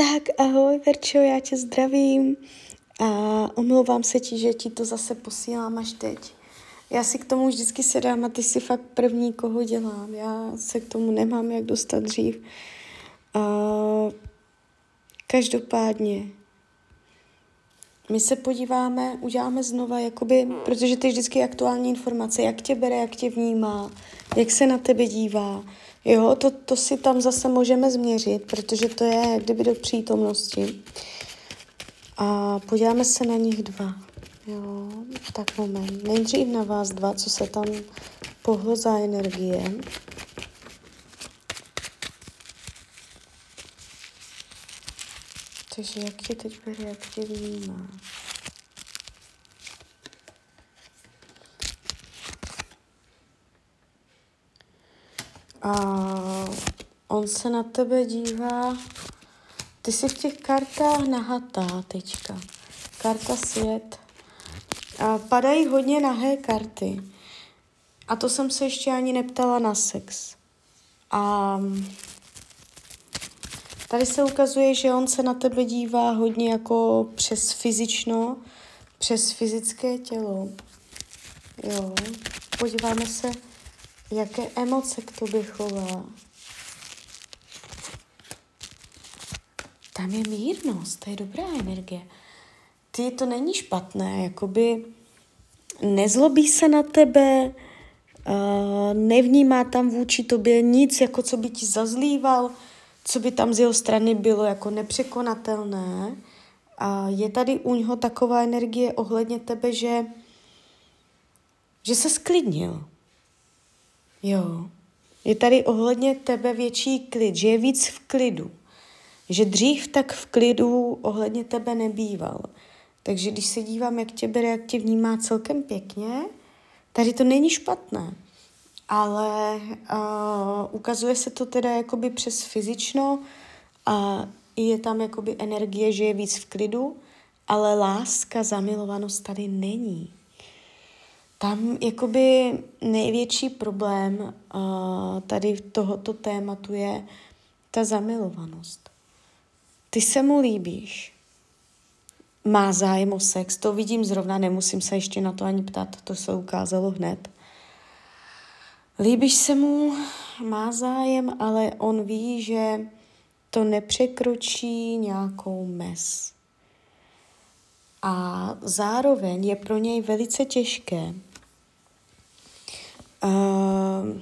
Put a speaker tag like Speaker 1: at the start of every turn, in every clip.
Speaker 1: Tak ahoj Verčo, já tě zdravím a omlouvám se ti, že ti to zase posílám až teď. Já si k tomu vždycky sedám a ty si fakt první, koho dělám. Já se k tomu nemám jak dostat dřív. Uh, každopádně, my se podíváme, uděláme znova, jakoby, protože ty vždycky aktuální informace, jak tě bere, jak tě vnímá, jak se na tebe dívá. Jo, to, to si tam zase můžeme změřit, protože to je kdyby do přítomnosti. A podíváme se na nich dva. Jo, tak moment. Nejdřív na vás dva, co se tam pohlo za energie. Takže jak tě teď bere, jak A on se na tebe dívá, ty jsi v těch kartách nahatá teďka. Karta svět. A padají hodně nahé karty. A to jsem se ještě ani neptala na sex. A tady se ukazuje, že on se na tebe dívá hodně jako přes fyzično, přes fyzické tělo. Jo, podíváme se, jaké emoce k tobě chová. Tam je mírnost, to je dobrá energie. Ty to není špatné, jakoby nezlobí se na tebe, nevnímá tam vůči tobě nic, jako co by ti zazlíval, co by tam z jeho strany bylo jako nepřekonatelné. A je tady u něho taková energie ohledně tebe, že, že se sklidnil. Jo. Je tady ohledně tebe větší klid, že je víc v klidu. Že dřív tak v klidu ohledně tebe nebýval. Takže když se dívám, jak tě bere, jak tě vnímá celkem pěkně, tady to není špatné. Ale uh, ukazuje se to teda jakoby přes fyzično a je tam jakoby energie, že je víc v klidu, ale láska, zamilovanost tady není. Tam jakoby největší problém uh, tady tohoto tématu je ta zamilovanost. Ty se mu líbíš, má zájem o sex, to vidím zrovna, nemusím se ještě na to ani ptát, to se ukázalo hned. Líbíš se mu, má zájem, ale on ví, že to nepřekročí nějakou mez. A zároveň je pro něj velice těžké uh,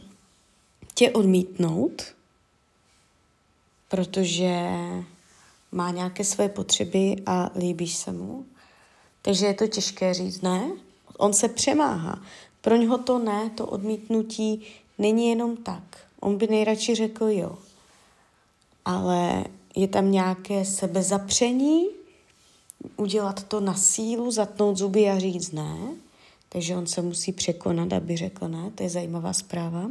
Speaker 1: tě odmítnout, protože má nějaké své potřeby a líbíš se mu. Takže je to těžké říct ne. On se přemáhá. Pro něho to ne, to odmítnutí není jenom tak. On by nejradši řekl jo. Ale je tam nějaké sebezapření, udělat to na sílu, zatnout zuby a říct ne. Takže on se musí překonat, aby řekl ne. To je zajímavá zpráva.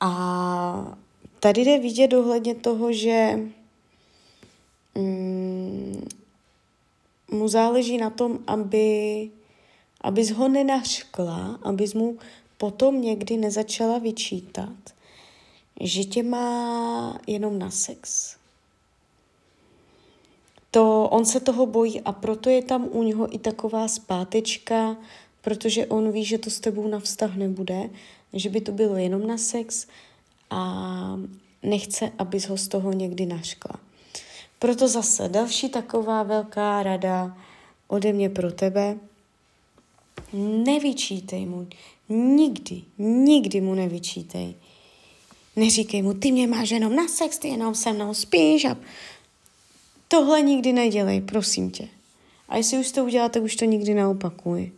Speaker 1: A tady jde vidět ohledně toho, že mm, mu záleží na tom, aby, abys ho nenařkla, abys mu potom někdy nezačala vyčítat, že tě má jenom na sex. To, on se toho bojí a proto je tam u něho i taková zpátečka, protože on ví, že to s tebou na vztah nebude, že by to bylo jenom na sex a nechce, abys ho z toho někdy naškla. Proto zase další taková velká rada ode mě pro tebe. Nevyčítej mu. Nikdy, nikdy mu nevyčítej. Neříkej mu, ty mě máš jenom na sex, ty jenom se mnou spíš a tohle nikdy nedělej, prosím tě. A jestli už to uděláte, už to nikdy neopakuj.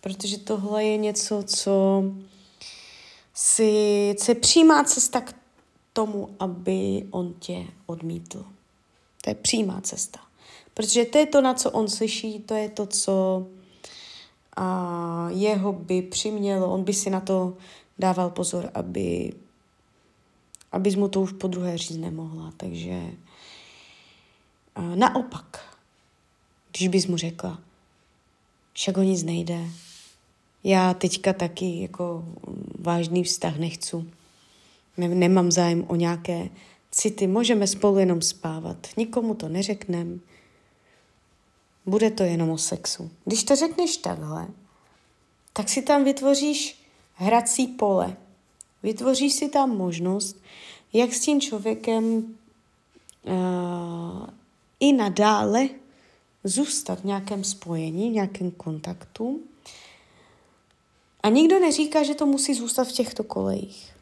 Speaker 1: Protože tohle je něco, co si, je přímá cesta k tomu, aby on tě odmítl. To je přímá cesta. Protože to je to, na co on slyší, to je to, co a jeho by přimělo, on by si na to dával pozor, aby, aby mu to už po druhé říct nemohla. Takže naopak, když bys mu řekla, však o nic nejde, já teďka taky jako vážný vztah nechci, nemám zájem o nějaké city, můžeme spolu jenom spávat, nikomu to neřeknem, bude to jenom o sexu. Když to řekneš takhle, tak si tam vytvoříš hrací pole. Vytvoříš si tam možnost, jak s tím člověkem uh, i nadále zůstat v nějakém spojení, v nějakém kontaktu. A nikdo neříká, že to musí zůstat v těchto kolejích.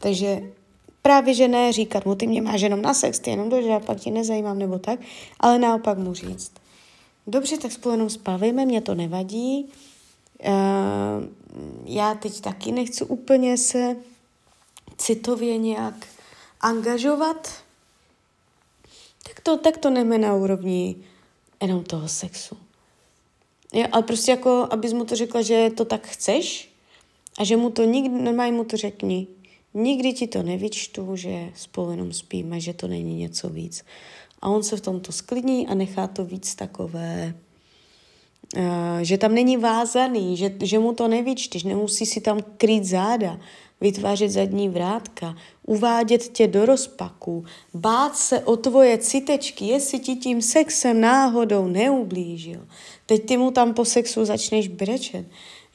Speaker 1: Takže právě, že ne říkat mu, ty mě máš jenom na sex, ty jenom dože, a pak tě nezajímám nebo tak, ale naopak mu říct. Dobře, tak spolu jenom spávejme, mě to nevadí. Uh, já teď taky nechci úplně se citově nějak angažovat. Tak to, tak to neme na úrovni jenom toho sexu. Jo, ale prostě jako, abys mu to řekla, že to tak chceš a že mu to nikdy, normálně mu to řekni. Nikdy ti to nevyčtu, že spolu jenom spíme, že to není něco víc. A on se v tomto sklidní a nechá to víc takové, že tam není vázaný, že, že mu to nevyčteš, nemusí si tam krýt záda, vytvářet zadní vrátka, uvádět tě do rozpaku, bát se o tvoje citečky, jestli ti tím sexem náhodou neublížil. Teď ty mu tam po sexu začneš brečet,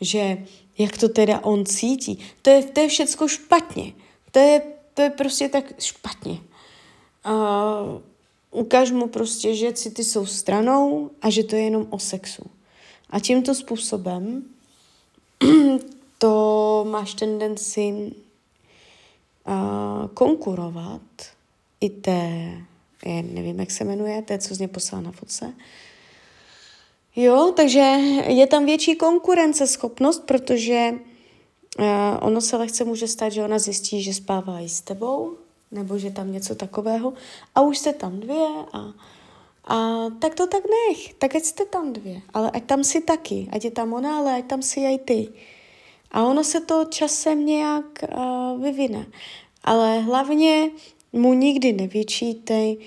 Speaker 1: že jak to teda on cítí. To je, to je všecko špatně. To je, to je prostě tak špatně. Uh, ukáž mu prostě, že city jsou stranou a že to je jenom o sexu. A tímto způsobem to máš tendenci konkurovat i té, je, nevím, jak se jmenuje, té, co z něj poslala na fotce. Jo, takže je tam větší konkurenceschopnost, protože ono se lehce může stát, že ona zjistí, že spává i s tebou, nebo že tam něco takového a už jste tam dvě a, a tak to tak nech, tak ať jste tam dvě, ale ať tam si taky, ať je tam ona, ale ať tam si i ty. A ono se to časem nějak uh, vyvine. Ale hlavně mu nikdy nevyčítej,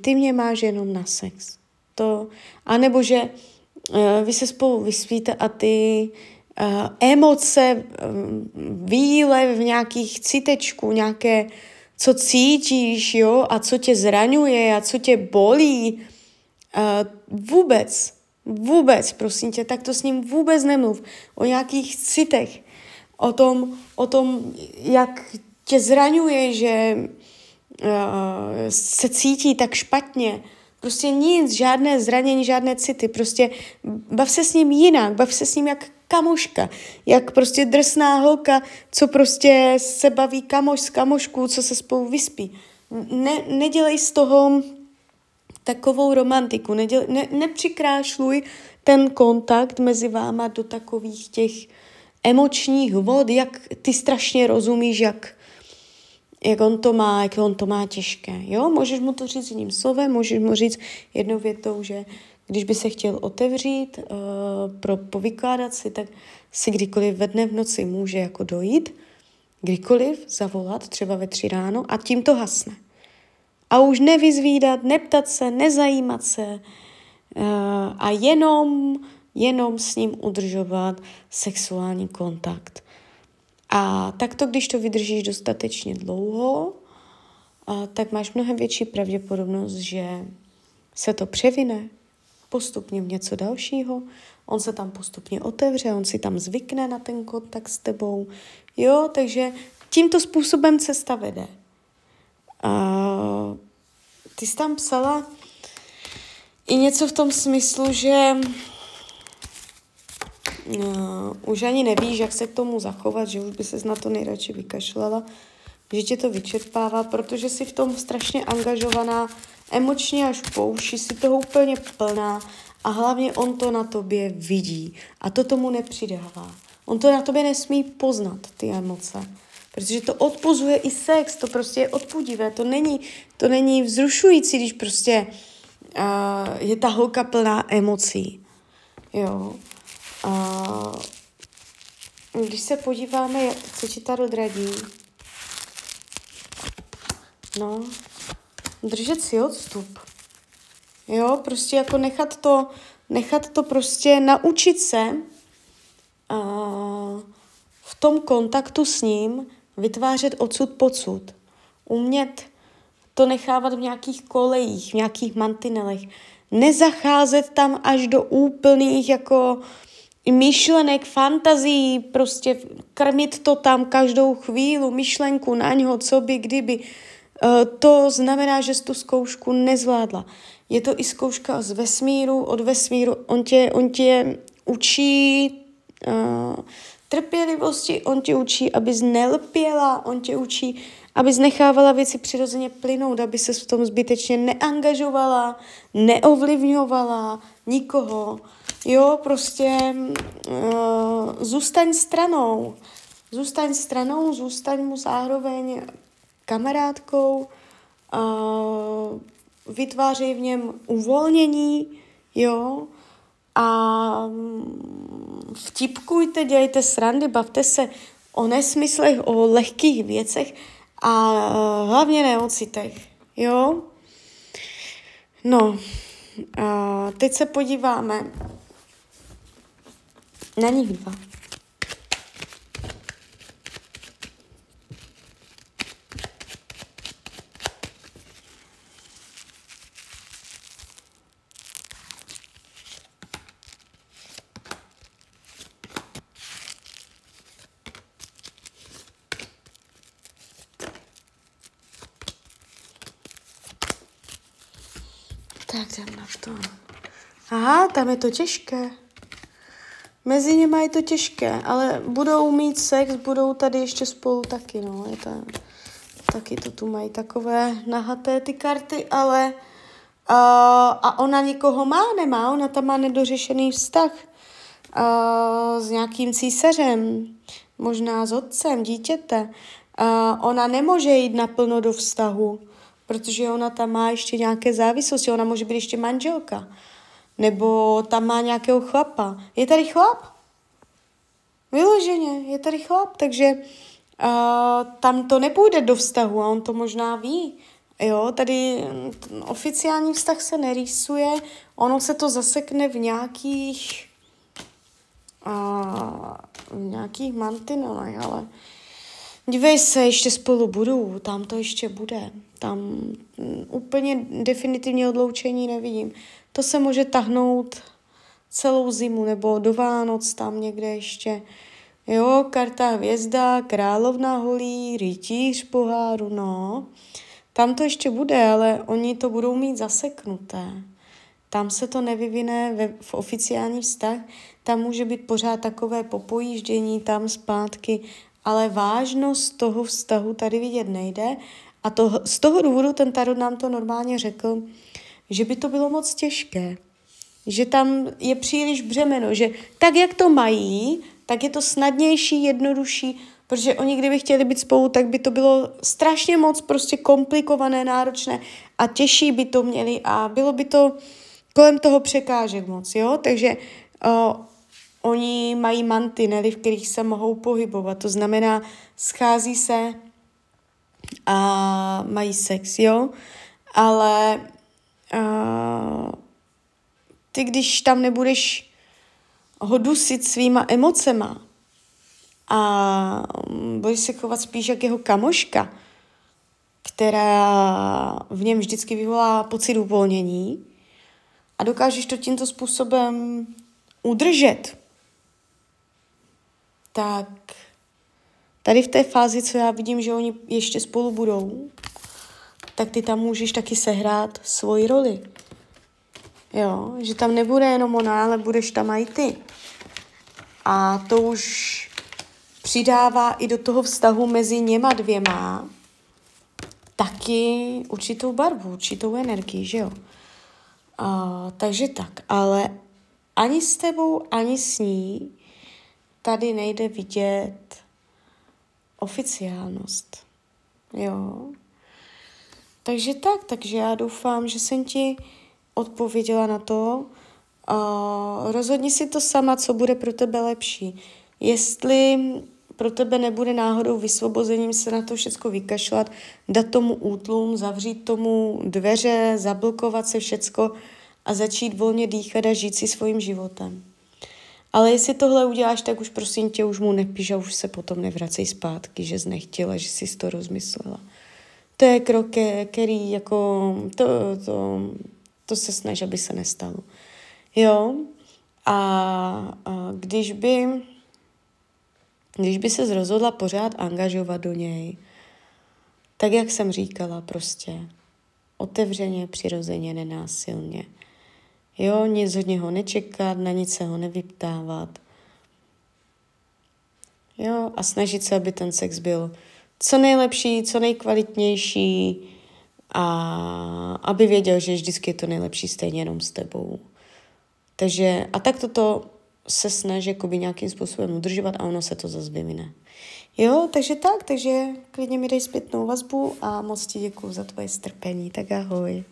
Speaker 1: ty mě máš jenom na sex. To, anebo že uh, vy se spolu vyspíte a ty uh, emoce, um, výlev v nějakých citečků, nějaké, co cítíš, jo, a co tě zraňuje a co tě bolí, uh, vůbec, vůbec, prosím tě, tak to s ním vůbec nemluv. O nějakých citech o tom, o tom jak tě zraňuje, že uh, se cítí tak špatně. Prostě nic, žádné zranění, žádné city. Prostě bav se s ním jinak, bav se s ním jak kamoška, jak prostě drsná holka, co prostě se baví kamoš s kamoškou, co se spolu vyspí. Ne, nedělej z toho takovou romantiku, neděl, ne, nepřikrášluj ten kontakt mezi váma do takových těch emočních vod, jak ty strašně rozumíš, jak, jak on to má, jak on to má těžké. Jo? Můžeš mu to říct jedním slovem, můžeš mu říct jednou větou, že když by se chtěl otevřít, uh, pro povykládat si, tak si kdykoliv ve dne v noci může jako dojít, kdykoliv zavolat, třeba ve tři ráno a tím to hasne. A už nevyzvídat, neptat se, nezajímat se uh, a jenom jenom s ním udržovat sexuální kontakt. A takto, když to vydržíš dostatečně dlouho, tak máš mnohem větší pravděpodobnost, že se to převine postupně v něco dalšího, on se tam postupně otevře, on si tam zvykne na ten kontakt s tebou. Jo, takže tímto způsobem cesta vede. Ty jsi tam psala i něco v tom smyslu, že uh, už ani nevíš, jak se k tomu zachovat, že už by se na to nejradši vykašlala, že tě to vyčerpává, protože jsi v tom strašně angažovaná, emočně až po uši, si toho úplně plná a hlavně on to na tobě vidí a to tomu nepřidává. On to na tobě nesmí poznat, ty emoce. Protože to odpuzuje i sex, to prostě je odpudivé, to není, to není vzrušující, když prostě uh, je ta holka plná emocí. Jo. A když se podíváme, co ti tady radí, no, držet si odstup. Jo, prostě jako nechat to, nechat to prostě naučit se a v tom kontaktu s ním vytvářet odsud pocud. Umět to nechávat v nějakých kolejích, v nějakých mantinelech. Nezacházet tam až do úplných jako myšlenek, fantazí, prostě krmit to tam každou chvíli, myšlenku na něho, co by, kdyby. Eh, to znamená, že jsi tu zkoušku nezvládla. Je to i zkouška z vesmíru, od vesmíru. On tě, on tě učí uh, trpělivosti, on tě učí, abys nelpěla, on tě učí, abys nechávala věci přirozeně plynout, aby se v tom zbytečně neangažovala, neovlivňovala nikoho. Jo, prostě uh, zůstaň stranou. Zůstaň stranou, zůstaň mu zároveň kamarádkou, uh, vytvářejí v něm uvolnění, jo, a mm, vtipkujte, dělejte srandy, bavte se o nesmyslech, o lehkých věcech a hlavně neocitech, jo. No, a teď se podíváme na nich dva. Tak jdem na to. Aha, tam je to těžké. Mezi nimi je to těžké, ale budou mít sex, budou tady ještě spolu taky, no. Je to, taky to tu mají takové nahaté ty karty, ale uh, a ona nikoho má, nemá, ona tam má nedořešený vztah uh, s nějakým císařem, možná s otcem, dítěte. Uh, ona nemůže jít naplno do vztahu, protože ona tam má ještě nějaké závislosti, ona může být ještě manželka, nebo tam má nějakého chlapa. Je tady chlap? Vyloženě, je tady chlap, takže uh, tam to nepůjde do vztahu a on to možná ví. Jo, tady oficiální vztah se nerýsuje, ono se to zasekne v nějakých uh, v nějakých mantinelech, ale dívej se, ještě spolu budou, tam to ještě bude. Tam mm, úplně definitivně odloučení nevidím. To se může tahnout celou zimu nebo do Vánoc tam někde ještě. Jo, karta hvězda, královna holí, rytíř poháru, no. Tam to ještě bude, ale oni to budou mít zaseknuté. Tam se to nevyvine ve, v oficiální vztah, tam může být pořád takové popojíždění tam zpátky, ale vážnost toho vztahu tady vidět nejde. A to, z toho důvodu ten tarot nám to normálně řekl, že by to bylo moc těžké, že tam je příliš břemeno, že tak, jak to mají, tak je to snadnější, jednodušší, protože oni kdyby chtěli být spolu, tak by to bylo strašně moc prostě komplikované, náročné a těžší by to měli a bylo by to kolem toho překážek moc, jo, takže uh, oni mají mantinely, v kterých se mohou pohybovat, to znamená, schází se a mají sex, jo, ale uh, ty, když tam nebudeš ho dusit svýma emocema a budeš se chovat spíš jak jeho kamoška, která v něm vždycky vyvolá pocit uvolnění a dokážeš to tímto způsobem udržet, tak tady v té fázi, co já vidím, že oni ještě spolu budou, tak ty tam můžeš taky sehrát svoji roli. Jo, že tam nebude jenom ona, ale budeš tam i ty. A to už přidává i do toho vztahu mezi něma dvěma taky určitou barvu, určitou energii, že jo. A, takže tak, ale ani s tebou, ani s ní tady nejde vidět oficiálnost. Jo. Takže tak, takže já doufám, že jsem ti odpověděla na to. Uh, rozhodni si to sama, co bude pro tebe lepší. Jestli pro tebe nebude náhodou vysvobozením se na to všechno vykašlat, dát tomu útlum, zavřít tomu dveře, zablokovat se všecko a začít volně dýchat a žít si svým životem. Ale jestli tohle uděláš, tak už prosím tě, už mu nepíš a už se potom nevracej zpátky, že jsi nechtěla, že jsi to rozmyslela. To je krok, který jako, to, to, to se snaží, aby se nestalo. Jo, a, a když by, když by se rozhodla pořád angažovat do něj, tak jak jsem říkala prostě, otevřeně, přirozeně, nenásilně. Jo, nic od něho nečekat, na nic se ho nevyptávat. Jo, a snažit se, aby ten sex byl co nejlepší, co nejkvalitnější a aby věděl, že vždycky je to nejlepší stejně jenom s tebou. Takže a tak toto se snaží jakoby nějakým způsobem udržovat a ono se to zase vyvine. Jo, takže tak, takže klidně mi dej zpětnou vazbu a moc ti děkuji za tvoje strpení, tak ahoj.